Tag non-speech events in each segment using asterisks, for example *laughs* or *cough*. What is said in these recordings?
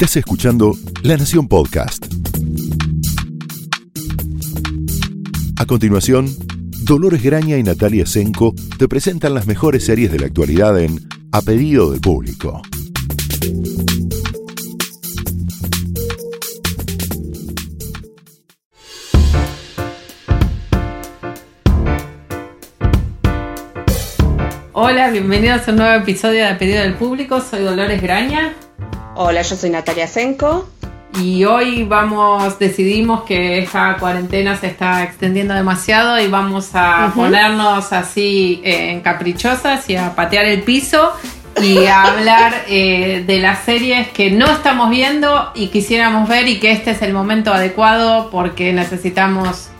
Estás escuchando La Nación Podcast. A continuación, Dolores Graña y Natalia Senko te presentan las mejores series de la actualidad en A pedido del público. Hola, bienvenidos a un nuevo episodio de A pedido del público. Soy Dolores Graña. Hola, yo soy Natalia Senko. Y hoy vamos, decidimos que esta cuarentena se está extendiendo demasiado y vamos a ponernos así eh, en caprichosas y a patear el piso y a *laughs* hablar eh, de las series que no estamos viendo y quisiéramos ver y que este es el momento adecuado porque necesitamos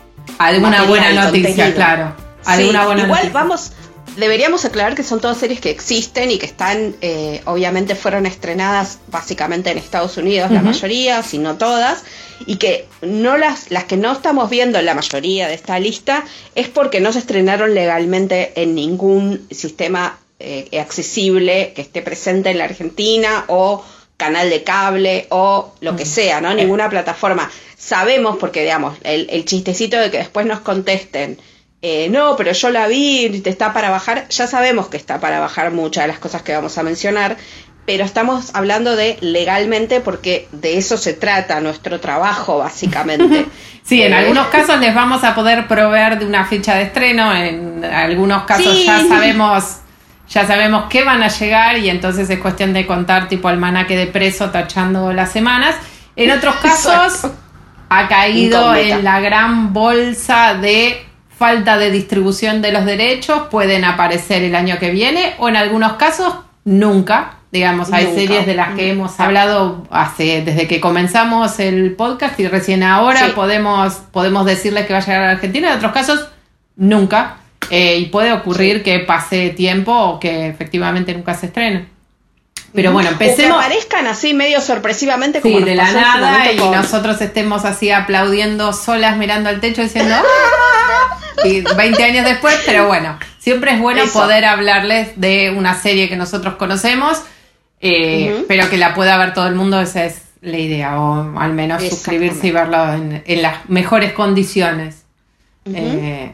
alguna buena noticia, claro. Alguna buena igual vamos deberíamos aclarar que son todas series que existen y que están, eh, obviamente fueron estrenadas básicamente en Estados Unidos, la mayoría, si no todas, y que no las, las que no estamos viendo en la mayoría de esta lista es porque no se estrenaron legalmente en ningún sistema eh, accesible que esté presente en la Argentina o canal de cable o lo que sea, ¿no? Ninguna plataforma. Sabemos, porque digamos, el, el chistecito de que después nos contesten eh, no, pero yo la vi está para bajar, ya sabemos que está para bajar muchas de las cosas que vamos a mencionar, pero estamos hablando de legalmente porque de eso se trata nuestro trabajo básicamente. *laughs* sí, en eh, algunos casos les vamos a poder proveer de una fecha de estreno, en algunos casos ya sabemos ya sabemos que van a llegar y entonces es cuestión de contar tipo almanaque de preso tachando las semanas. En otros casos ha caído en la gran bolsa de falta de distribución de los derechos pueden aparecer el año que viene o en algunos casos nunca. Digamos, hay series de las que hemos hablado hace desde que comenzamos el podcast y recién ahora podemos, podemos decirles que va a llegar a la Argentina, en otros casos nunca. Eh, y puede ocurrir que pase tiempo o que efectivamente nunca se estrene. Pero bueno, empecemos. O que aparezcan así medio sorpresivamente como de la nada y nosotros estemos así aplaudiendo solas mirando al techo diciendo *laughs* y 20 años después, pero bueno, siempre es bueno poder hablarles de una serie que nosotros conocemos, eh, pero que la pueda ver todo el mundo, esa es la idea, o al menos suscribirse y verlo en, las mejores condiciones. Eh,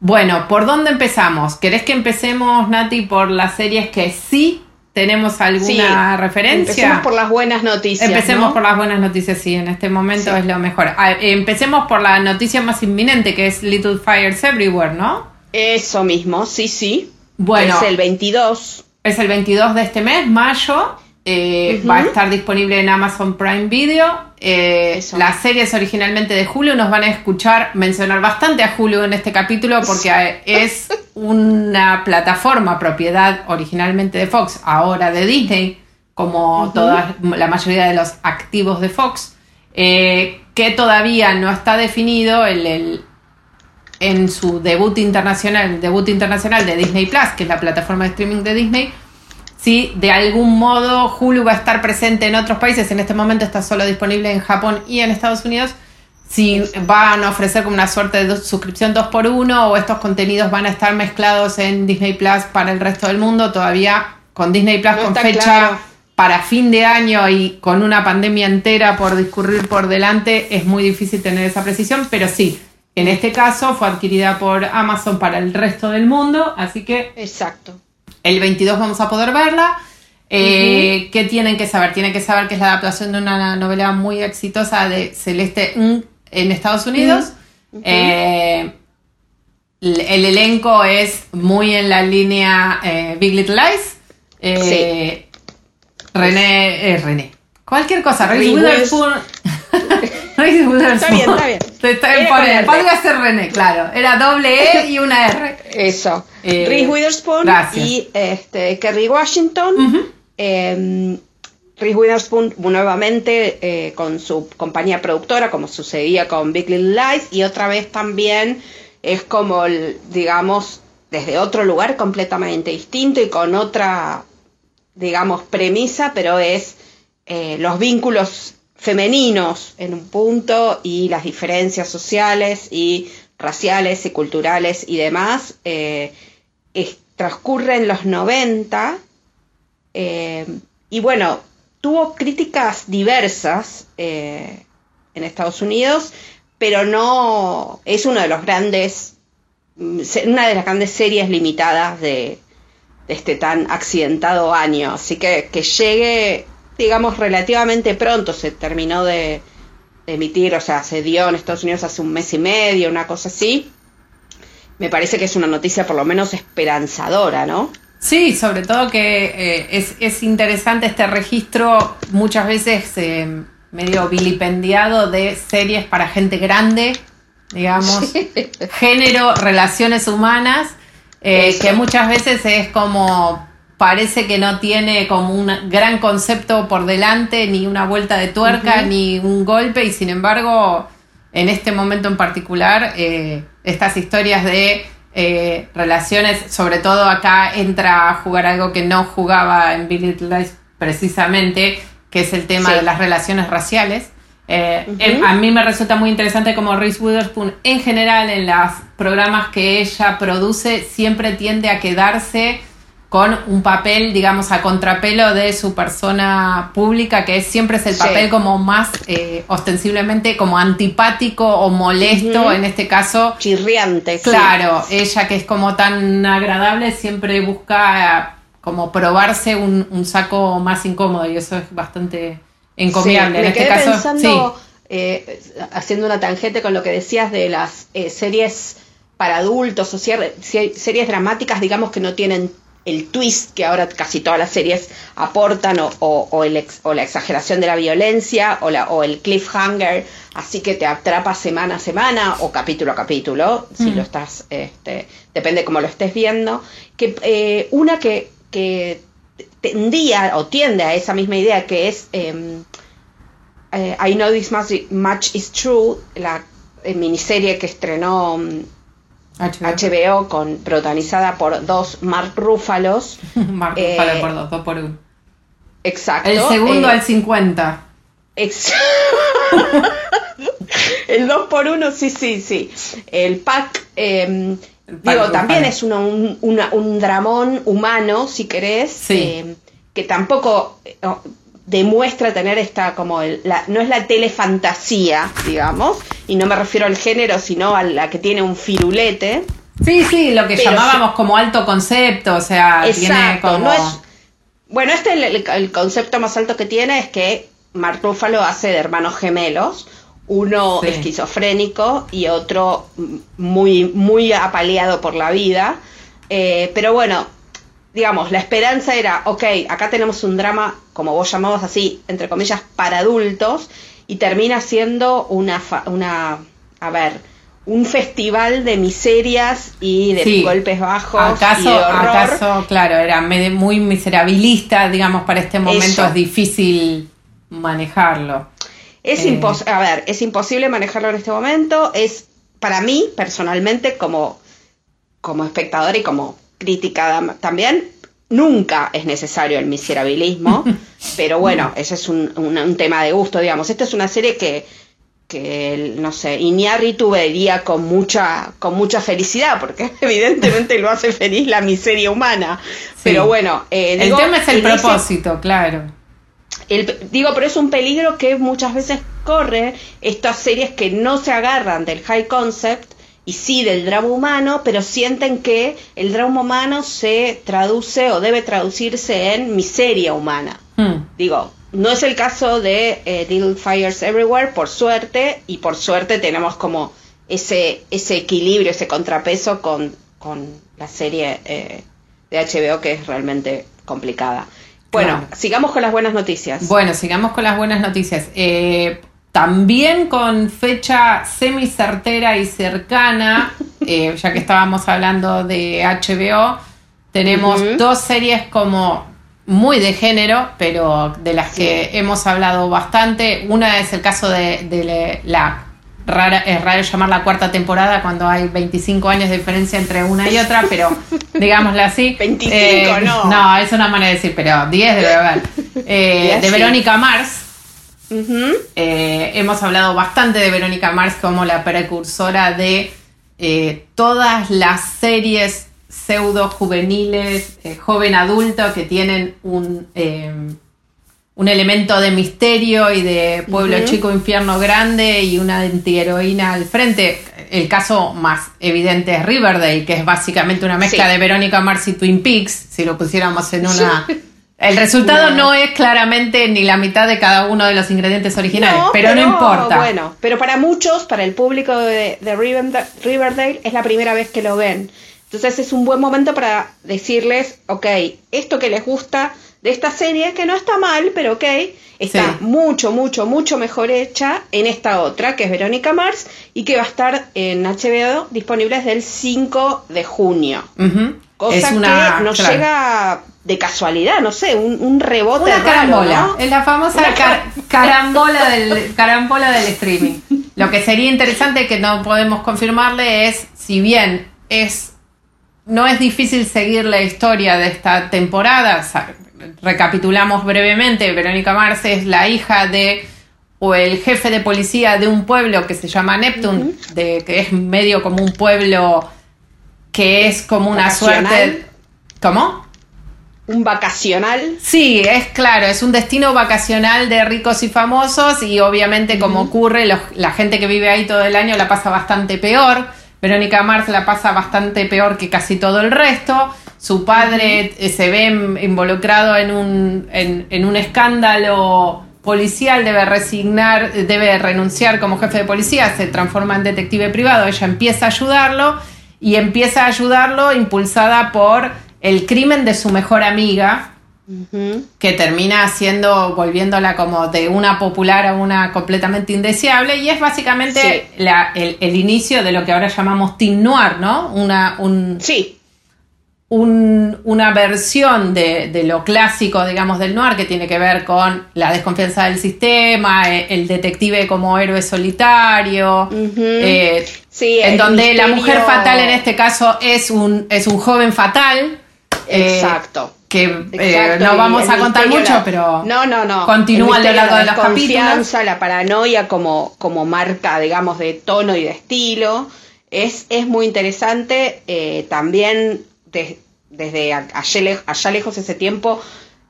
bueno, ¿por dónde empezamos? ¿Querés que empecemos, Nati, por las series que sí ¿Tenemos alguna referencia? Empecemos por las buenas noticias. Empecemos por las buenas noticias, sí, en este momento es lo mejor. Ah, empecemos por la noticia más inminente, que es Little Fires Everywhere, ¿no? Eso mismo, sí, sí. Bueno. Es el 22. Es el 22 de este mes, mayo. Eh, va a estar disponible en Amazon Prime Video. Eh, las series originalmente de Julio nos van a escuchar mencionar bastante a Julio en este capítulo porque es una plataforma propiedad originalmente de Fox, ahora de Disney, como toda la mayoría de los activos de Fox, eh, que todavía no está definido el, en su debut internacional, el debut internacional de Disney Plus, que es la plataforma de streaming de Disney si de algún modo Hulu va a estar presente en otros países, en este momento está solo disponible en Japón y en Estados Unidos, si van a ofrecer como una suerte de suscripción 2 por 1 o estos contenidos van a estar mezclados en Disney Plus para el resto del mundo, todavía con Disney Plus con fecha para fin de año y con una pandemia entera por discurrir por delante, es muy difícil tener esa precisión, pero sí, en este caso fue adquirida por Amazon para el resto del mundo, así que... Exacto. El 22 vamos a poder verla. Eh, ¿Qué tienen que saber? Tienen que saber que es la adaptación de una novela muy exitosa de Celeste en Estados Unidos. Eh, el, elenco es muy en la línea eh, Big Little Lies. Sí. René, René. Cualquier cosa. Reese Witherspoon. *laughs* Reese Witherspoon. Está bien, está bien. Podría ser René, claro. Era doble E y una R. Eso. Eh, Reese Witherspoon y este, Kerry Washington. Em, Reese Witherspoon nuevamente eh, con su compañía productora, como sucedía con Big Little Lies, y otra vez también es como, digamos, desde otro lugar completamente distinto y con otra, digamos, premisa, pero es eh, los vínculos femeninos en un punto y las diferencias sociales y raciales y culturales y demás, eh, transcurre en los 90 eh, y bueno, tuvo críticas diversas en Estados Unidos, pero no es uno de los grandes, una de las grandes series limitadas de, este tan accidentado año. Así que que llegue, digamos, relativamente pronto, se terminó de, emitir, o sea, se dio en Estados Unidos hace un mes y medio, una cosa así. Me parece que es una noticia por lo menos esperanzadora, ¿no? Sí, sobre todo que eh, es, interesante este registro, muchas veces eh, medio vilipendiado de series para gente grande, digamos, género, relaciones humanas, eh, que muchas veces es como parece que no tiene como un gran concepto por delante, ni una vuelta de tuerca, ni un golpe, y sin embargo, en este momento en particular, eh, estas historias de eh, relaciones, sobre todo acá entra a jugar algo que no jugaba en Billy Life precisamente, que es el tema de las relaciones raciales. Eh, a mí me resulta muy interesante como Reese Witherspoon en general en los programas que ella produce siempre tiende a quedarse con un papel, digamos, a contrapelo de su persona pública, que siempre es el papel como más eh, ostensiblemente como antipático o molesto, en este caso. Chirriante. Claro, ella que es como tan agradable, siempre busca como probarse un, saco más incómodo y eso es bastante encomiable. en este caso, pensando, eh, haciendo una tangente con lo que decías de las eh, series para adultos o series dramáticas, digamos que no tienen el twist que ahora casi todas las series aportan o, o, el o la exageración de la violencia o, la, o el cliffhanger, así que te atrapa semana a semana o capítulo a capítulo, si lo estás, este, depende cómo lo estés viendo, que eh, una que, que tendía o tiende a esa misma idea que es em, eh, I Know This Much, Is True, la eh, miniserie que estrenó HBO. con protagonizada por dos Mark Rúfalos. *laughs* Mark eh, por dos, dos por uno. Exacto. El segundo eh, al 50. *laughs* el 2 por 1 sí, sí, sí. El pack, em, digo, también es un, un, dramón humano, si querés, em, que tampoco demuestra tener esta como el, la, no es la telefantasía, digamos, y no me refiero al género, sino a la que tiene un firulete. Sí, sí, lo que llamábamos como alto concepto, o sea, tiene como... bueno, este el, concepto más alto que tiene es que Mark Ruffalo hace de hermanos gemelos, uno esquizofrénico y otro muy, muy apaleado por la vida. Eh, pero bueno, digamos, la esperanza era, ok, acá tenemos un drama, como vos llamabas así, entre comillas, para adultos, y termina siendo una, una a ver, un festival de miserias y de golpes bajos. ¿Acaso, y de horror. ¿Acaso, claro, era muy miserabilista, digamos, para este momento es difícil manejarlo? Es eh. a ver, es imposible manejarlo en este momento, es para mí, personalmente, como, como espectador y como crítica también. Nunca es necesario el miserabilismo, *laughs* pero bueno, ese es un, tema de gusto, digamos. Esta es una serie que, que no sé, Iñárritu vería con mucha, con mucha felicidad, porque *laughs* evidentemente lo hace feliz la miseria humana. Pero bueno, eh, el tema es el propósito, claro. digo, pero es un peligro que muchas veces corre estas series que no se agarran del high concept y sí del drama humano, pero sienten que el drama humano se traduce o debe traducirse en miseria humana. Hmm. Digo, no es el caso de eh, Little Fires Everywhere, por suerte, y por suerte tenemos como ese, ese equilibrio, ese contrapeso con, con la serie eh, de HBO que es realmente complicada. Bueno, sigamos con las buenas noticias. Bueno, sigamos con las buenas noticias. Eh, también con fecha semi certera y cercana, *laughs* eh, ya que estábamos hablando de HBO, tenemos dos series como muy de género, pero de las que hemos hablado bastante. Una es el caso de, la rara, es raro llamar la cuarta temporada cuando hay 25 años de diferencia entre una y otra, pero *laughs* digámoslo así. 25, eh, no. No, es una manera de decir, pero 10 debe haber. *laughs* Eh, de Verónica Mars, eh, hemos hablado bastante de Verónica Mars como la precursora de eh, todas las series pseudo juveniles, eh, joven adulto que tienen un un elemento de misterio y de pueblo chico, infierno grande y una antiheroína al frente. El caso más evidente es Riverdale, que es básicamente una mezcla de Verónica Mars y Twin Peaks, si lo pusiéramos en una... El resultado no. es claramente ni la mitad de cada uno de los ingredientes originales, pero, no importa. Bueno, pero para muchos, para el público de, Riverdale, es la primera vez que lo ven. Entonces es un buen momento para decirles, ok, esto que les gusta de esta serie, que no está mal, pero ok, está mucho, mucho, mucho mejor hecha en esta otra, que es Verónica Mars, y que va a estar en HBO disponible desde el 5 de junio. Cosa que nos llega de casualidad, no sé, un, rebote. Una carambola, es la famosa *laughs* carambola, del, carambola del streaming. Lo que sería interesante que no podemos confirmarle es, si bien es no es difícil seguir la historia de esta temporada, recapitulamos brevemente, Verónica Mars es la hija de o el jefe de policía de un pueblo que se llama Neptune, de, que es medio como un pueblo que es como una suerte... ¿Cómo? un vacacional. Sí, es claro, es un destino vacacional de ricos y famosos y obviamente como ocurre, la gente que vive ahí todo el año la pasa bastante peor. Verónica Mars la pasa bastante peor que casi todo el resto. Su padre eh, se ve involucrado en un, en, un escándalo policial, debe resignar, debe renunciar como jefe de policía, se transforma en detective privado, ella empieza a ayudarlo y empieza a ayudarlo impulsada por el crimen de su mejor amiga, que termina haciendo, volviéndola como de una popular a una completamente indeseable, y es básicamente el, inicio de lo que ahora llamamos teen noir, ¿no? Una, un, sí. Una versión de, lo clásico, digamos, del noir, que tiene que ver con la desconfianza del sistema, e, el, detective como héroe solitario, eh, en donde la mujer fatal en este caso es un, es un joven fatal. Eh, Exacto que eh, no vamos a contar mucho, pero no, no, no. continúa a lo largo de los capítulos. La paranoia como, como marca, digamos, de tono y de estilo. Es, es muy interesante. Eh, desde allá, allá, lejos ese tiempo,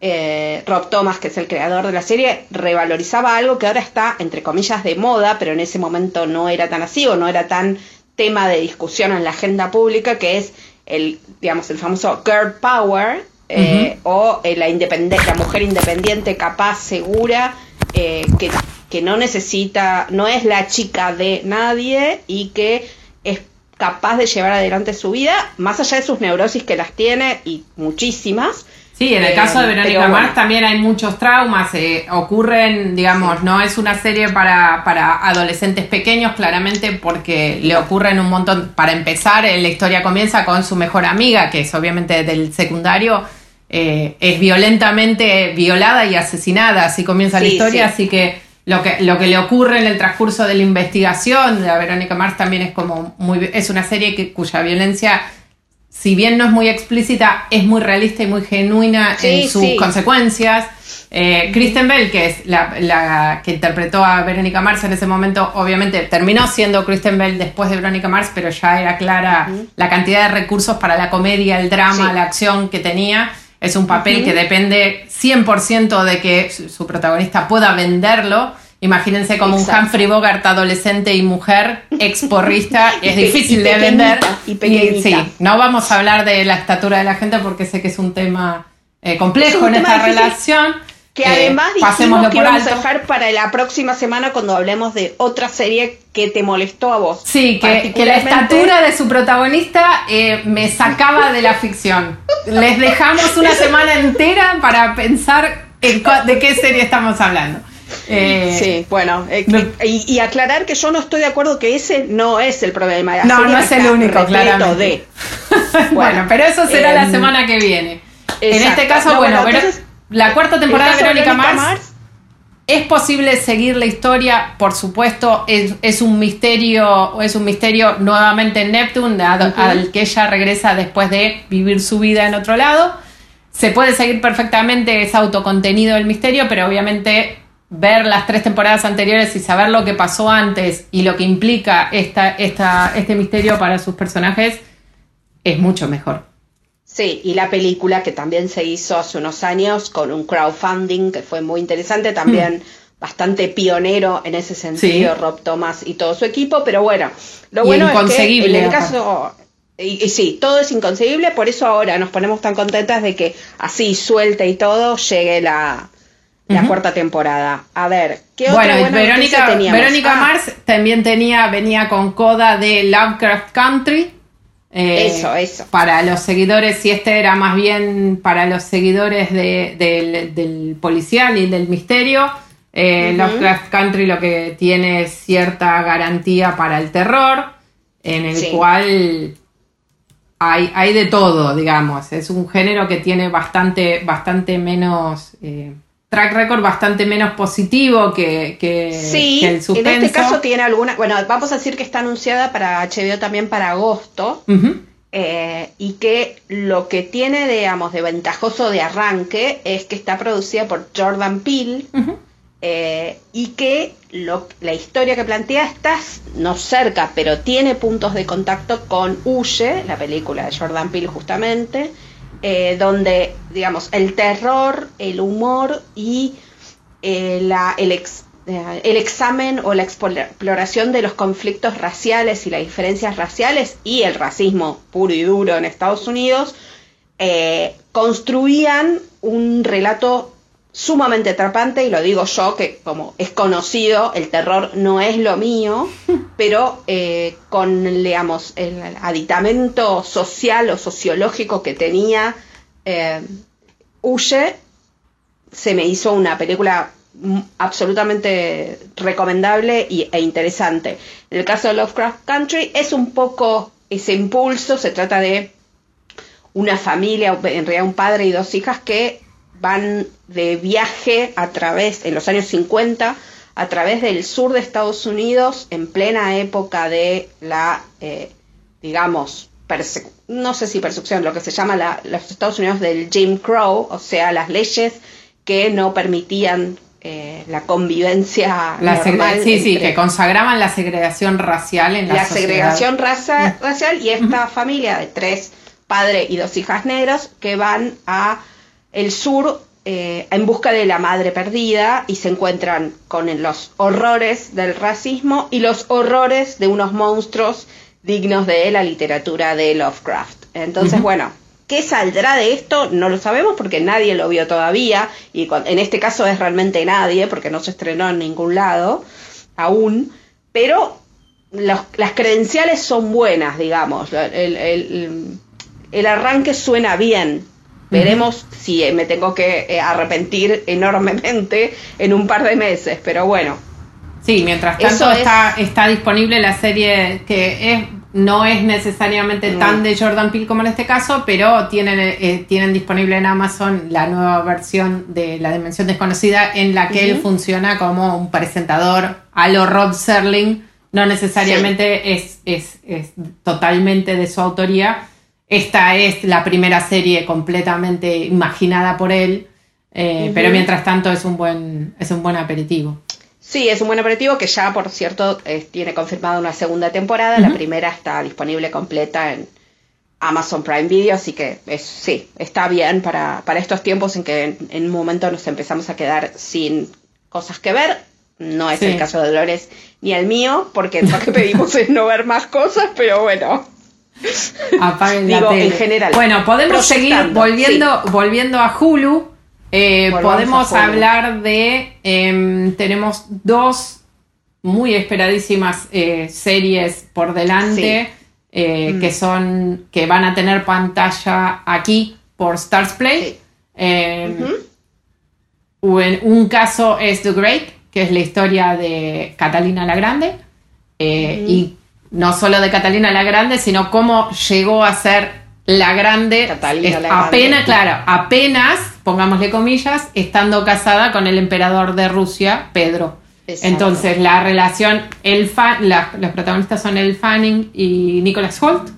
eh, Rob Thomas, que es el creador de la serie, revalorizaba algo que ahora está, entre comillas, de moda, pero en ese momento no era tan así o no era tan tema de discusión en la agenda pública, que es el, digamos, el famoso girl power, eh, o eh, la, la mujer independiente, capaz, segura, que, que no necesita, no es la chica de nadie y que capaz de llevar adelante su vida, más allá de sus neurosis que las tiene y muchísimas. Sí, en el caso de Verónica Mars también hay muchos traumas, ocurren, digamos, no es una serie para, para adolescentes pequeños, claramente, porque le ocurren un montón. Para empezar, la historia comienza con su mejor amiga, que es obviamente del secundario, eh, es violentamente violada y asesinada, así comienza la historia, así que lo, que lo que le ocurre en el transcurso de la investigación de Verónica Mars también es como muy es una serie que, cuya violencia si bien no es muy explícita, es muy realista y muy genuina en sus consecuencias. Eh, Kristen Bell, que es la, que interpretó a Verónica Mars en ese momento, obviamente terminó siendo Kristen Bell después de Verónica Mars, pero ya era clara la cantidad de recursos para la comedia, el drama, la acción que tenía. Es un papel que depende 100% de que su, protagonista pueda venderlo. Imagínense como un Humphrey Bogart adolescente y mujer, exporrista, *laughs* es difícil de vender. Y, sí, no vamos a hablar de la estatura de la gente porque sé que es un tema eh, complejo en esta relación. Que eh, además dijimos que vamos a dejar para la próxima semana cuando hablemos de otra serie que te molestó a vos. Sí, que, la estatura de su protagonista eh, me sacaba de la ficción. Les dejamos una semana entera para pensar de qué serie estamos hablando. Eh, sí, bueno, y, aclarar que yo no estoy de acuerdo que ese no es el problema. no, no es el único, claro. De. *laughs* bueno, pero eso será la semana que viene. En este caso, bueno, pero la cuarta temporada de Verónica, Mars, es posible seguir la historia, por supuesto, es, un misterio, es un misterio nuevamente en Neptune, al que ella regresa después de vivir su vida en otro lado. Se puede seguir perfectamente, es autocontenido el misterio, pero obviamente ver las tres temporadas anteriores y saber lo que pasó antes y lo que implica esta, esta, este misterio para sus personajes es mucho mejor. Sí, y la película que también se hizo hace unos años con un crowdfunding que fue muy interesante, también mm. bastante pionero en ese sentido, Rob Thomas y todo su equipo, pero bueno, lo bueno es que en el caso... Y, sí, todo es inconcebible, por eso ahora nos ponemos tan contentas de que así suelte y todo llegue la, cuarta temporada. A ver, ¿qué otra bueno, Verónica, Verónica ah. Mars también tenía, venía con coda de Lovecraft Country, eh, eso, eso. Para los seguidores, si este era más bien para los seguidores del, policial y del misterio, eh, Lovecraft Country lo que tiene es cierta garantía para el terror, en el cual hay, hay, de todo, digamos. Es un género que tiene bastante, bastante menos... Eh, track record bastante menos positivo que, que, sí, el suspenso. En este caso tiene alguna, bueno, vamos a decir que está anunciada para HBO también para agosto. Eh, y que lo que tiene, digamos, de ventajoso de arranque es que está producida por Jordan Peele eh, y que lo, la historia que plantea está no cerca, pero tiene puntos de contacto con Huye, la película de Jordan Peele justamente, eh, donde, digamos, el terror, el humor y eh, la, el, eh, el, examen o la exploración de los conflictos raciales y las diferencias raciales y el racismo puro y duro en Estados Unidos, construían un relato sumamente atrapante y lo digo yo que como es conocido el terror no es lo mío *laughs* pero eh, con el aditamento social o sociológico que tenía eh, Huye se me hizo una película absolutamente recomendable y, e interesante. En el caso de Lovecraft Country es un poco ese impulso se trata de una familia en realidad un padre y dos hijas que van de viaje a través, en los años 50, a través del sur de Estados Unidos, en plena época de la, eh, digamos, no sé si persecución, lo que se llama la, los Estados Unidos del Jim Crow, o sea, las leyes que no permitían eh, la convivencia la Sí, sí, que consagraban la segregación racial en la, la segregación raza, racial y esta familia de tres padres y dos hijas negras que van a el sur eh, en busca de la madre perdida y se encuentran con los horrores del racismo y los horrores de unos monstruos dignos de la literatura de Lovecraft. Entonces, bueno, ¿qué saldrá de esto? No lo sabemos porque nadie lo vio todavía y en este caso es realmente nadie porque no se estrenó en ningún lado aún, pero las credenciales son buenas, digamos, el arranque suena bien Veremos si eh, me tengo que eh, arrepentir enormemente en un par de meses, pero bueno. Sí, mientras tanto está, está disponible la serie que es no es necesariamente tan de Jordan Peele como en este caso, pero tienen, eh, tienen disponible en Amazon la nueva versión de La Dimensión Desconocida en la que él funciona como un presentador a lo Rob Serling, no necesariamente es, es, es totalmente de su autoría, esta es la primera serie completamente imaginada por él, eh, pero mientras tanto es un buen, es un buen aperitivo. Sí, es un buen aperitivo que ya, por cierto, tiene confirmada una segunda temporada. La primera está disponible completa en Amazon Prime Video, así que es, sí, está bien para, para estos tiempos en que en, un momento nos empezamos a quedar sin cosas que ver. No es el caso de Dolores ni el mío, porque lo que pedimos es no ver más cosas, pero bueno. Apaguen En general. Bueno, podemos seguir volviendo, volviendo a Hulu. Eh, podemos hablar de. Em, tenemos dos muy esperadísimas eh, series por delante. Eh, mm. que son. que van a tener pantalla aquí por Stars Play. Em, un caso es The Great, que es la historia de Catalina la Grande. Y no solo de Catalina la Grande, sino cómo llegó a ser la Grande, Catalina la apenas, claro, apenas, pongámosle comillas, estando casada con el emperador de Rusia, Pedro. Entonces, la relación, el los protagonistas son El Fanning y Nicholas Holt.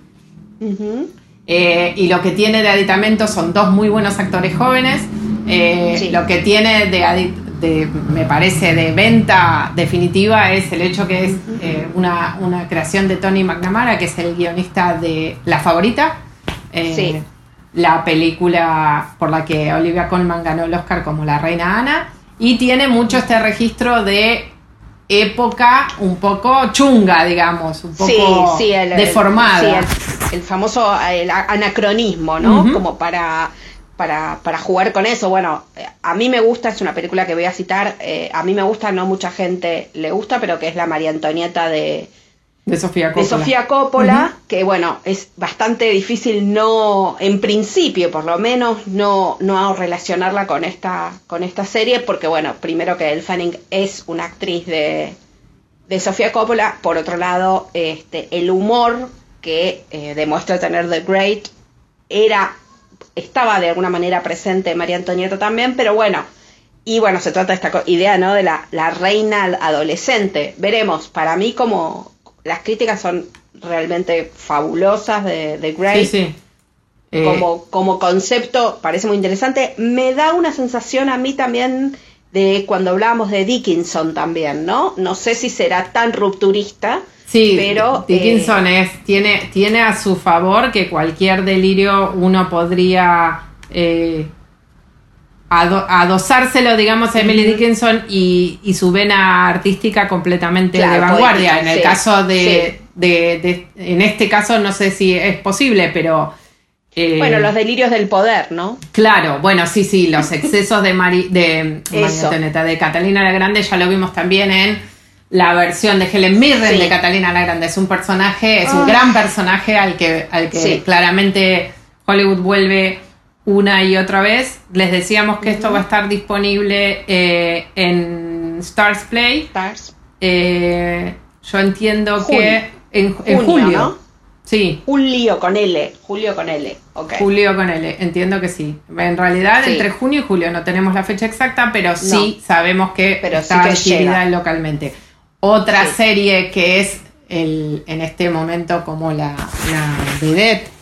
Eh, y lo que tiene de aditamento son dos muy buenos actores jóvenes. Eh, lo que tiene de, me parece, de venta definitiva es el hecho que es eh, una, creación de Tony McNamara, que es el guionista de La Favorita. Eh, la película por la que Olivia Colman ganó el Oscar como la reina Ana, y tiene mucho este registro de época un poco chunga, digamos, un poco deformada. El, famoso anacronismo, ¿no? Como para, para, para, jugar con eso. Bueno, a mí me gusta, es una película que voy a citar, eh, a mí me gusta, no mucha gente le gusta, pero que es la María Antonieta de, de Sofía Coppola. De Sofía Coppola, que bueno, es bastante difícil no, en principio por lo menos, no, no relacionarla con esta, con esta serie, porque bueno, primero que El Fanning es una actriz de, de Sofía Coppola, por otro lado, este, el humor que eh, demuestra tener The Great era, estaba de alguna manera presente en María Antonieta también, pero bueno, y bueno, se trata de esta idea, ¿no? De la, la reina adolescente. Veremos, para mí como, las críticas son realmente fabulosas de, de Grey. Sí, sí. Eh, como, como concepto parece muy interesante. Me da una sensación a mí también de cuando hablábamos de Dickinson también, ¿no? No sé si será tan rupturista. Sí, pero Dickinson eh, es, tiene, tiene a su favor que cualquier delirio uno podría eh, adosárselo, digamos, a Emily Dickinson y, su vena artística completamente de vanguardia. en el caso de, en este caso no sé si es posible, pero... Eh, bueno, los delirios del poder, ¿no? Claro, bueno, sí, sí, los excesos de, Mari, de *laughs* de Catalina la Grande ya lo vimos también en la versión de Helen Mirren de Catalina la Grande. Es un personaje, es un ah. gran personaje al que, al que claramente Hollywood vuelve una y otra vez. Les decíamos que esto va a estar disponible eh, en Stars Play. Stars. Eh, yo entiendo que en, julio. Sí. Julio con L. Julio con L. Julio con L. Entiendo que sí. En realidad, entre junio y julio no tenemos la fecha exacta, pero sí sabemos que está adquirida localmente. Otra serie que es el, en este momento como la, la vedette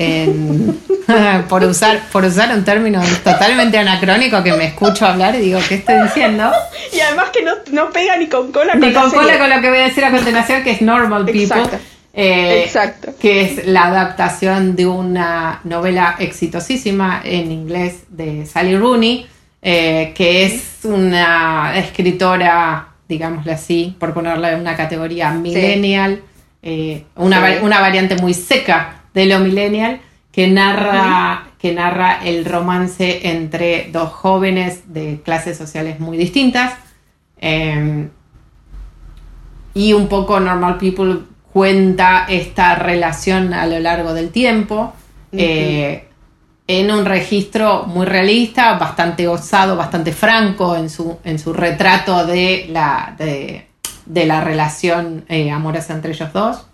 *laughs* por, usar, por usar un término totalmente anacrónico que me escucho hablar y digo, ¿qué estoy diciendo? *laughs* Y además que no, pega ni con cola con Ni con cola con lo que voy a decir a continuación, que es Normal People. Eh, Exacto. Que es la adaptación de una novela exitosísima en inglés de Sally Rooney, eh, que es una escritora, digámosle así, por ponerla en una categoría millennial, eh, una, una variante muy seca de lo millennial, que narra, que narra el romance entre dos jóvenes de clases sociales muy distintas. Em, y un poco Normal People cuenta esta relación a lo largo del tiempo. Eh, en un registro muy realista, bastante osado, bastante franco en su, en su retrato de la, de, la relación eh, amorosa entre ellos dos.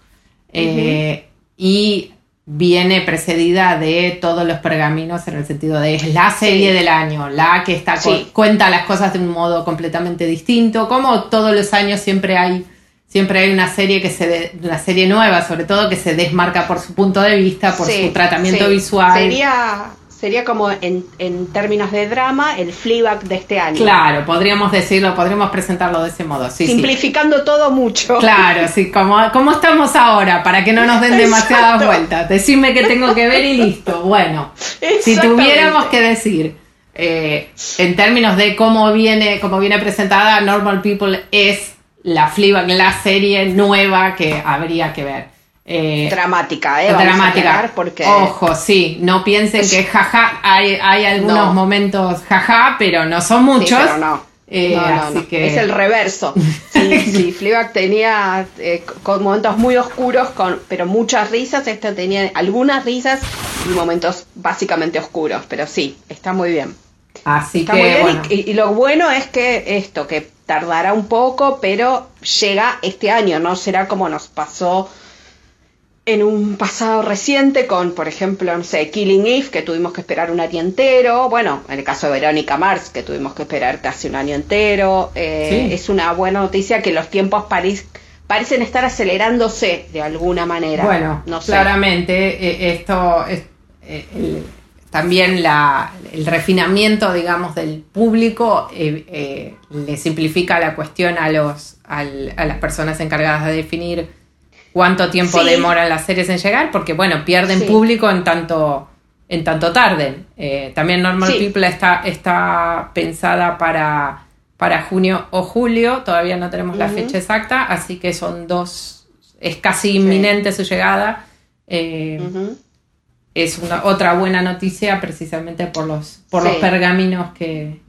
Eh, y viene precedida de todos los pergaminos en el sentido de es la serie del año, la que está cuenta las cosas de un modo completamente distinto, como todos los años siempre hay siempre hay una serie que se una serie nueva, sobre todo que se desmarca por su punto de vista, por su tratamiento visual. Sería sería como en, en, términos de drama el Fleabag de este año. Claro, podríamos decirlo, podríamos presentarlo de ese modo. Sí, Simplificando todo mucho. Claro, sí, como, como estamos ahora, para que no nos den demasiadas vueltas. Decime que tengo que ver y listo. Bueno, si tuviéramos que decir, eh, en términos de cómo viene, cómo viene presentada, Normal People es la Fleabag, la serie nueva que habría que ver. Eh, dramática, ¿eh? dramática. porque... Ojo, sí, no piensen que jaja, hay, hay algunos momentos jaja, pero no son muchos. Eh, es el reverso. *laughs* Sí, sí Fleabag tenía eh, con momentos muy oscuros, con, pero muchas risas. Esta tenía algunas risas y momentos básicamente oscuros, pero sí, está muy bien. Así que, y, lo bueno es que esto, que tardará un poco, pero llega este año, no será como nos pasó en un pasado reciente con, por ejemplo, no sé, Killing Eve, que tuvimos que esperar un año entero. Bueno, en el caso de Verónica Mars, que tuvimos que esperar casi un año entero. Eh, es una buena noticia que los tiempos parecen estar acelerándose de alguna manera. Bueno, no claramente eh, esto es, eh, también la, el refinamiento, digamos, del público le simplifica la cuestión a los a las personas encargadas de definir cuánto tiempo demoran las series en llegar, porque bueno, pierden público en tanto en tanto tarde. Eh, también Normal People está, está pensada para, para junio o julio, todavía no tenemos la fecha exacta, así que son dos, es casi inminente su llegada. Eh, es una, otra buena noticia precisamente por los, por los pergaminos que,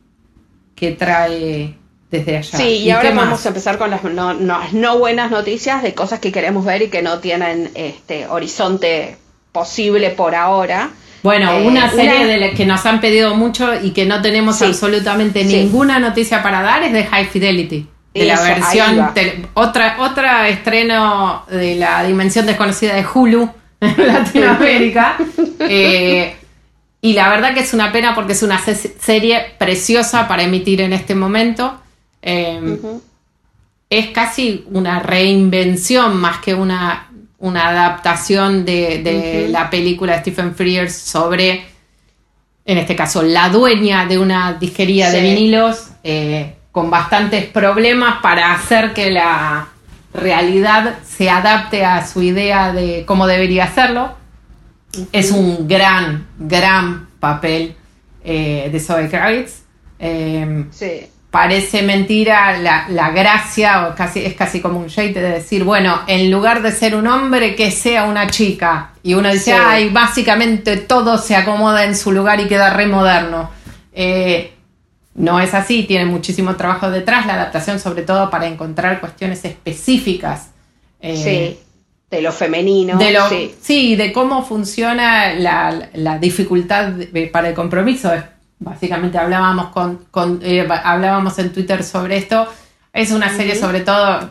que trae desde allá. Sí, y, ahora vamos a empezar con las no, no, buenas noticias de cosas que queremos ver y que no tienen este horizonte posible por ahora. Bueno, eh, una serie de las que nos han pedido mucho y que no tenemos absolutamente ninguna noticia para dar es de High Fidelity. De la versión, otra, otra estreno de la dimensión desconocida de Hulu en Latinoamérica. *laughs* Eh, y la verdad que es una pena porque es una serie preciosa para emitir en este momento. Em, es casi una reinvención más que una, una adaptación de, la película de Stephen Frears sobre, en este caso, la dueña de una disquería de vinilos eh, con bastantes problemas para hacer que la realidad se adapte a su idea de cómo debería hacerlo. Es un gran, gran papel eh, de Zoe Kravitz. Em, sí parece mentira la, gracia, o casi, es casi como un shade de decir, bueno, en lugar de ser un hombre, que sea una chica. Y uno dice, ay, básicamente todo se acomoda en su lugar y queda re moderno. Eh, no es así, tiene muchísimo trabajo detrás, la adaptación sobre todo para encontrar cuestiones específicas. Eh, sí, de lo femenino. De lo, sí. de cómo funciona la, dificultad para el compromiso básicamente hablábamos con, eh, hablábamos en Twitter sobre esto. Es una serie sobre todo,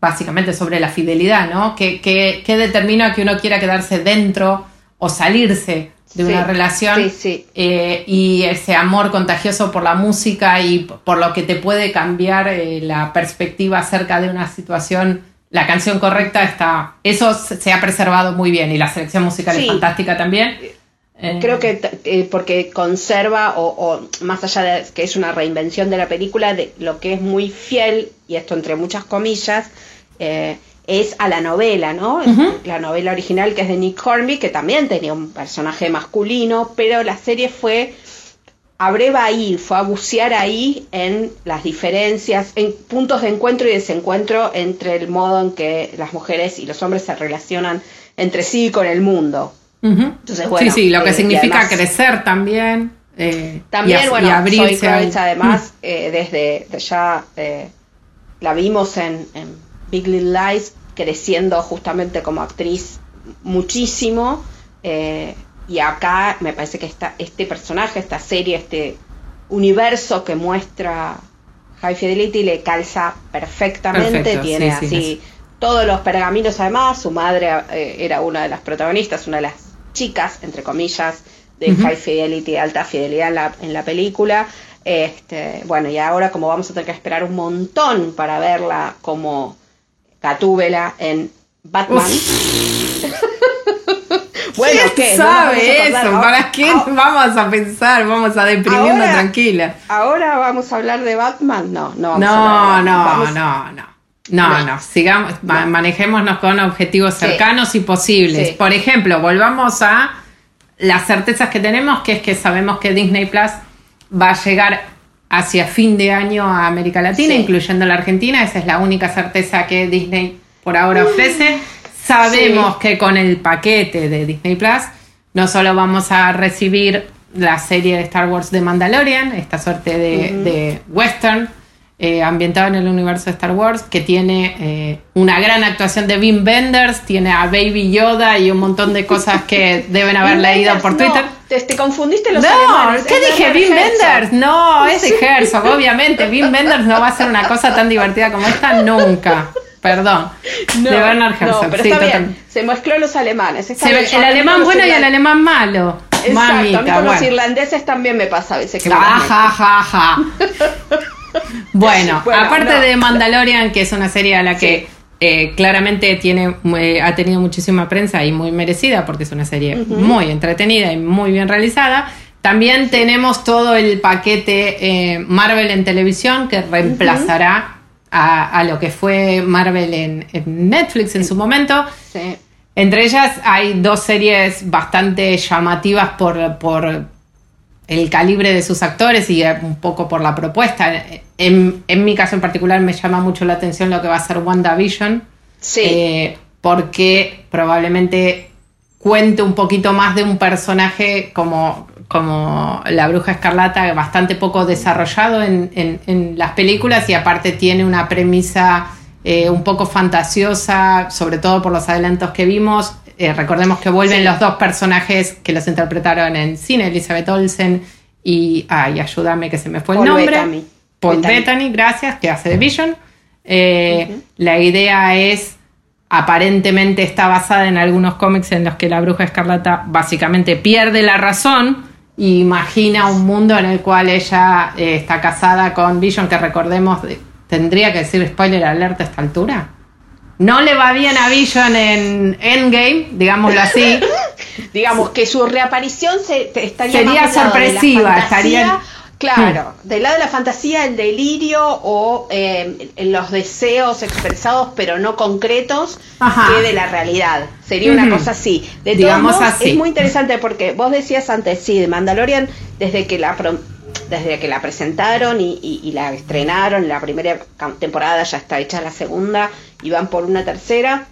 básicamente sobre la fidelidad, ¿no? Que, que, determina que uno quiera quedarse dentro o salirse de una relación eh, y ese amor contagioso por la música y por lo que te puede cambiar eh, la perspectiva acerca de una situación. La canción correcta está, eso se ha preservado muy bien y la selección musical es fantástica también. Eh. Creo que eh, porque conserva, o, más allá de que es una reinvención de la película, de lo que es muy fiel, y esto entre muchas comillas, eh, es a la novela, ¿no? La novela original que es de Nick Hornby, que también tenía un personaje masculino, pero la serie fue a breva ahí, fue a bucear ahí en las diferencias, en puntos de encuentro y desencuentro entre el modo en que las mujeres y los hombres se relacionan entre sí y con el mundo sí, sí, lo que eh, significa crecer también. Eh, también, bueno, y abrirse además, eh, desde ya la vimos en, Big Little Lies creciendo justamente como actriz muchísimo. y acá me parece que está este personaje, esta serie, este universo que muestra High Fidelity le calza perfectamente. tiene así todos los pergaminos además. Su madre era una de las protagonistas, una de las chicas, entre comillas, de high fidelity, alta fidelidad en la, en la película. Este, bueno, y ahora como vamos a tener que esperar un montón para verla como Catúbela en Batman. *laughs* bueno, ¿qué? sabe eso? ¿Para qué vamos a pensar? Vamos a deprimirnos tranquila. Ahora vamos a hablar de Batman. No, no vamos no, no, no, no. No, no, sigamos, manejémonos con objetivos cercanos y posibles. Por ejemplo, volvamos a las certezas que tenemos, que es que sabemos que Disney Plus va a llegar hacia fin de año a América Latina, incluyendo la Argentina. Esa es la única certeza que Disney por ahora ofrece. Sabemos que con el paquete de Disney Plus no solo vamos a recibir la serie de Star Wars de Mandalorian, esta suerte de western eh, ambientado en el universo de Star Wars, que tiene eh, una gran actuación de Wim Wenders, tiene a Baby Yoda y un montón de cosas que *laughs* deben haber leído por Twitter. te, confundiste los No, ¿qué dije? Wim Wenders. No, es *laughs* de Herzog, obviamente. Wim Wenders no va a ser una cosa tan divertida como esta nunca. Perdón. de Bernard Herzog. pero está bien. Se mezcló los alemanes. el alemán bueno y el alemán malo. Exacto. a mí con los irlandeses también me pasa a veces. Que ja, ja, ja, *laughs* *laughs* Bueno, aparte de Mandalorian, que es una serie a la que eh, claramente tiene, eh, ha tenido muchísima prensa y muy merecida, porque es una serie muy entretenida y muy bien realizada. También tenemos todo el paquete eh, Marvel en televisión que reemplazará a, lo que fue Marvel en, Netflix en su momento. Entre ellas hay dos series bastante llamativas por, por el calibre de sus actores y un poco por la propuesta. En, mi caso en particular me llama mucho la atención lo que va a ser WandaVision. Sí. Eh, porque probablemente cuente un poquito más de un personaje como, como la bruja escarlata, bastante poco desarrollado en, las películas y aparte tiene una premisa eh, un poco fantasiosa, sobre todo por los adelantos que vimos. Eh, recordemos que vuelven los dos personajes que los interpretaron en cine, Elizabeth Olsen y, ay, ayúdame que se me fue el nombre. Paul Bettany. gracias, que hace de Vision. Eh, la idea es, aparentemente está basada en algunos cómics en los que la bruja escarlata básicamente pierde la razón e imagina un mundo en el cual ella eh, está casada con Vision, que recordemos, tendría que decir spoiler alert a esta altura no le va bien a Vision en Endgame, digámoslo así. *laughs* Digamos que su reaparición se, estaría sería sorpresiva, estaría Claro, hmm. del lado de la fantasía, el delirio o eh, los deseos expresados pero no concretos que de la realidad. Sería una cosa así. De Digamos así. es muy interesante porque vos decías antes, sí, de Mandalorian, desde que la desde que la presentaron y, la estrenaron, la primera temporada ya está hecha la segunda, y van por una tercera.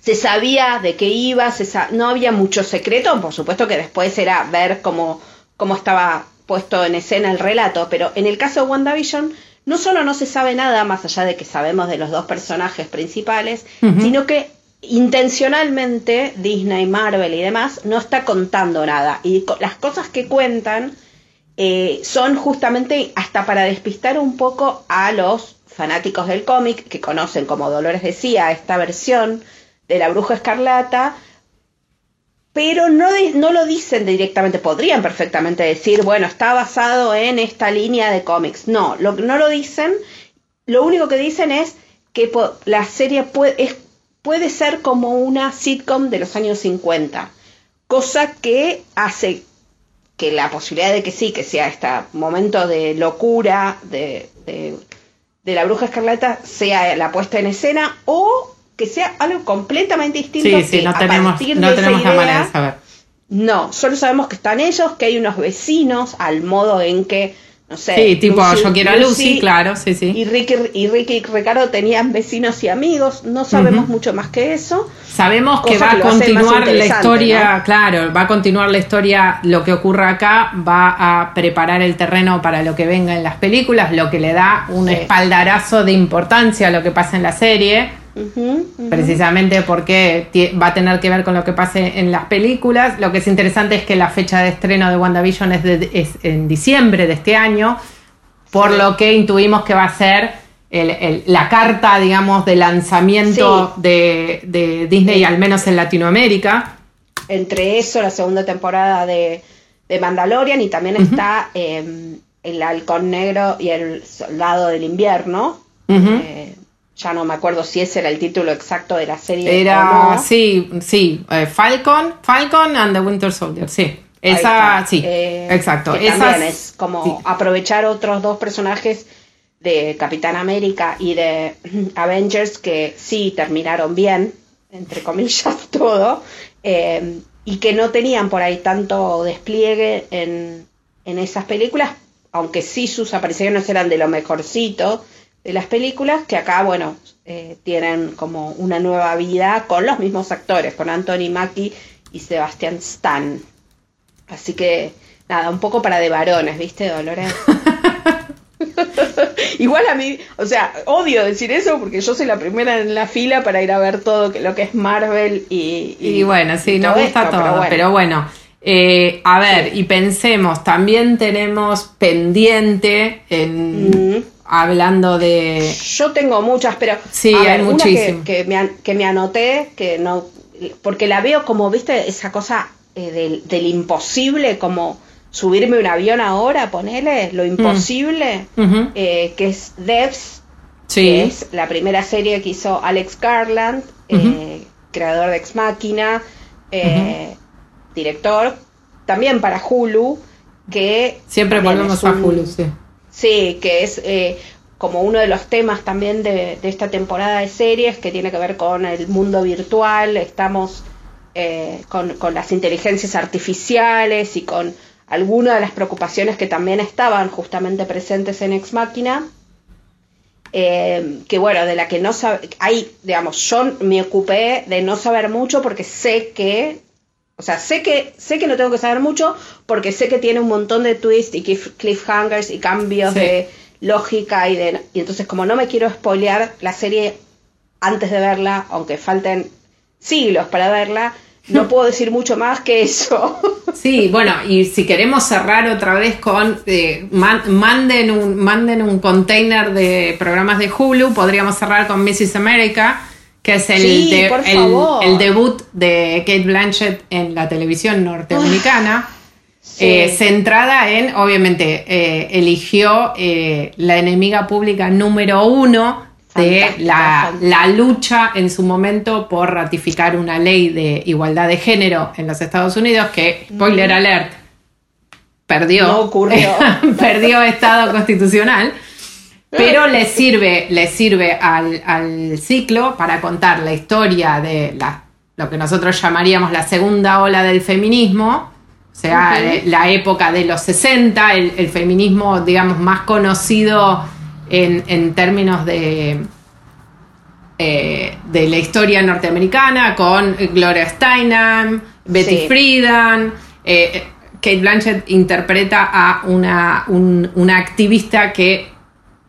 Se sabía de qué iba, no había mucho secreto, por supuesto que después era ver cómo, cómo estaba puesto en escena el relato, pero en el caso de WandaVision no solo no se sabe nada más allá de que sabemos de los dos personajes principales, sino que intencionalmente Disney, Marvel y demás no está contando nada. Y las cosas que cuentan eh, son justamente hasta para despistar un poco a los fanáticos del cómic que conocen, como Dolores decía, esta versión de la bruja escarlata, pero no, no lo dicen directamente, podrían perfectamente decir, bueno, está basado en esta línea de cómics. No, lo, no lo dicen, lo único que dicen es que la serie puede, puede ser como una sitcom de los años 50, cosa que hace que la posibilidad de que sí, que sea este momento de locura de, la bruja escarlata sea la puesta en escena o que sea algo completamente distinto. Sí, sí, no tenemos, no tenemos la manera de saber. No, solo sabemos que están ellos, que hay unos vecinos, al modo en que no sé. Sí, tipo yo quiero a Lucy, claro, sí, sí. Y Ricky, y Ricky y Ricardo tenían vecinos y amigos, no sabemos mucho más que eso. Sabemos que va a continuar la historia, claro, va a continuar la historia, lo que ocurra acá va a preparar el terreno para lo que venga en las películas, lo que le da un espaldarazo de importancia a lo que pasa en la serie precisamente porque va a tener que ver con lo que pase en las películas. Lo que es interesante es que la fecha de estreno de WandaVision es, es en diciembre de este año, por lo que intuimos que va a ser la carta, digamos, de lanzamiento de, Disney, al menos en Latinoamérica. Entre eso, la segunda temporada de, Mandalorian y también está em, El Halcón Negro y El Soldado del Invierno ya no me acuerdo si ese era el título exacto de la serie. Era, sí, sí, eh, Falcon, Falcon and the Winter Soldier, sí. Esa, sí, eh, exacto. también es como aprovechar otros dos personajes de Capitán América y de *clears throat* Avengers que sí terminaron bien, entre comillas, *laughs* todo, eh, y que no tenían por ahí tanto despliegue en, en esas películas, aunque sí sus apariciones eran de lo mejorcito de las películas, que acá, bueno, eh, tienen como una nueva vida con los mismos actores, con Anthony Mackie y Sebastian Stan. Así que, nada, un poco para de varones, ¿viste, Dolores? *laughs* Igual a mí, o sea, odio decir eso porque yo soy la primera en la fila para ir a ver todo lo que es Marvel y... Y, bueno, sí, nos gusta todo, pero bueno. Eh, a ver, y pensemos, también tenemos pendiente en, hablando de... Yo tengo muchas, pero... Sí, hay muchísimas. Que, me, anoté, que no... Porque la veo como, viste, esa cosa eh, del, imposible, como subirme un avión ahora, ponele, lo imposible, eh, que es Devs, que es la primera serie que hizo Alex Garland, eh, creador de Ex Machina, director, también para Hulu, que... Siempre volvemos a Hulu, sí Sí, que es eh, como uno de los temas también de, esta temporada de series que tiene que ver con el mundo virtual, estamos eh, con, las inteligencias artificiales y con algunas de las preocupaciones que también estaban justamente presentes en Ex Máquina. Eh, que bueno, de la que no sabe, hay, digamos, yo me ocupé de no saber mucho porque sé que, o sea, sé que, sé que no tengo que saber mucho porque sé que tiene un montón de twists y cliffhangers y cambios de lógica y de... Y entonces como no me quiero spoilear la serie antes de verla, aunque falten siglos para verla, no *laughs* puedo decir mucho más que eso. *laughs* Sí, bueno, y si queremos cerrar otra vez con, eh, manden, un, manden un container de programas de Hulu, podríamos cerrar con Mrs. America, que es el, el, debut de Kate Blanchett en la televisión norteamericana. Eh, centrada en, obviamente, eh, eligió eh, la enemiga pública número uno de la, lucha en su momento por ratificar una ley de igualdad de género en los Estados Unidos que, spoiler alert, perdió, ocurrió. *laughs* perdió Estado constitucional. Pero le sirve, le sirve al, al, ciclo para contar la historia de la, lo que nosotros llamaríamos la segunda ola del feminismo, o sea, la época de los 60, el, feminismo, digamos, más conocido en, términos de, eh, de la historia norteamericana, con Gloria Steinem, Betty Friedan. Eh, Kate Blanchett interpreta a una, una activista que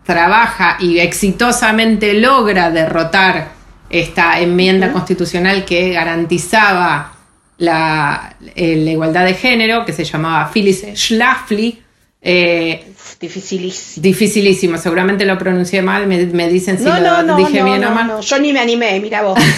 trabaja y exitosamente logra derrotar esta enmienda constitucional que garantizaba la, eh, la, igualdad de género, que se llamaba Phyllis Schlafly. Eh, dificilísimo. Dificilísimo, seguramente lo pronuncié mal, me, dicen si lo dije bien o mal. yo ni me animé, mira vos. *laughs*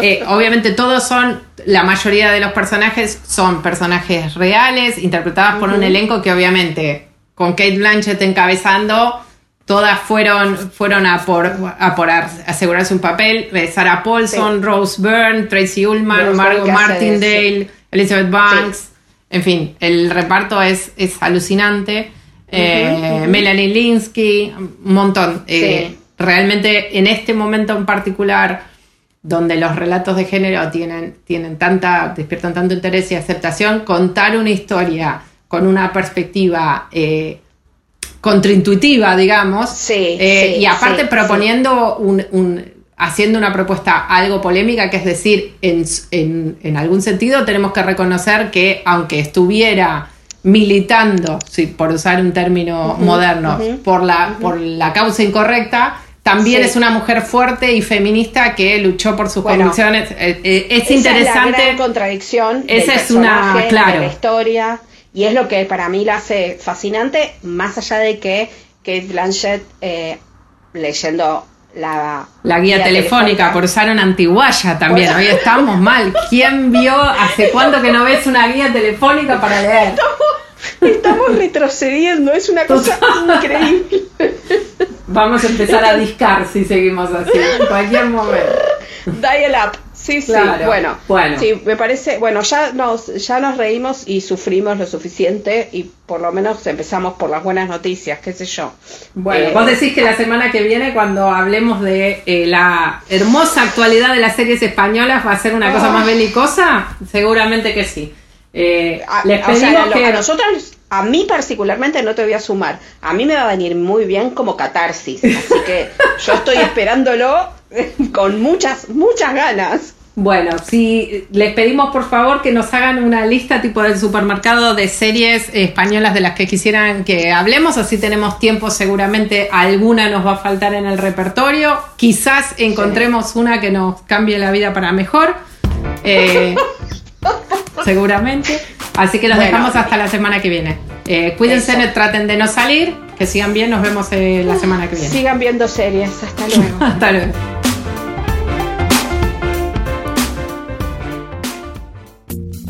Eh, obviamente todos son, la mayoría de los personajes son personajes reales, interpretados por un elenco que obviamente con Kate Blanchett encabezando todas fueron, fueron a por, a por asegurarse un papel. Eh, Sarah Paulson, Rose Byrne, Tracy Ullman, Margot Martindale, Elizabeth Banks. En fin, el reparto es, es alucinante. Eh, Melanie Linsky, un montón. Eh, realmente en este momento en particular, donde los relatos de género tienen, tienen tanta, despiertan tanto interés y aceptación, contar una historia con una perspectiva contraintuitiva, digamos. Eh, y aparte proponiendo un, haciendo una propuesta algo polémica, que es decir, en, algún sentido tenemos que reconocer que aunque estuviera militando, por usar un término moderno, por, la, por la causa incorrecta, también es una mujer fuerte y feminista que luchó por sus convicciones. Eh, eh, es interesante. Es la gran contradicción. Esa es una, claro. la historia. Y es lo que para mí la hace fascinante, más allá de que Kate Blanchett eh, leyendo la, la guía, telefónica, por usar una antiguaya también. Hoy estamos mal. ¿Quién vio hace cuánto que no ves una guía telefónica para leer? Estamos, retrocediendo, es una cosa increíble. Vamos a empezar a discar si seguimos así, en cualquier momento. Dial up. Sí, sí, bueno, bueno. Sí, me parece, bueno, ya nos, ya nos reímos y sufrimos lo suficiente y por lo menos empezamos por las buenas noticias, qué sé yo. Bueno, eh, vos decís que la semana que viene, cuando hablemos de eh, la hermosa actualidad de las series españolas, va a ser una cosa más ah. belicosa, seguramente que sí. Eh, les pedimos que... a nosotros, a mí particularmente no te voy a sumar, a mí me va a venir muy bien como catarsis, así que yo estoy *laughs* esperándolo *laughs* con muchas, muchas ganas. Bueno, si les pedimos por favor que nos hagan una lista tipo del supermercado de series españolas de las que quisieran que hablemos, así tenemos tiempo, seguramente alguna nos va a faltar en el repertorio, quizás encontremos una que nos cambie la vida para mejor, eh, *laughs* seguramente, así que los dejamos hasta la semana que viene. Eh, cuídense, traten de no salir, que sigan bien, nos vemos eh, la semana que viene. Sigan viendo series, hasta luego. *laughs* hasta luego.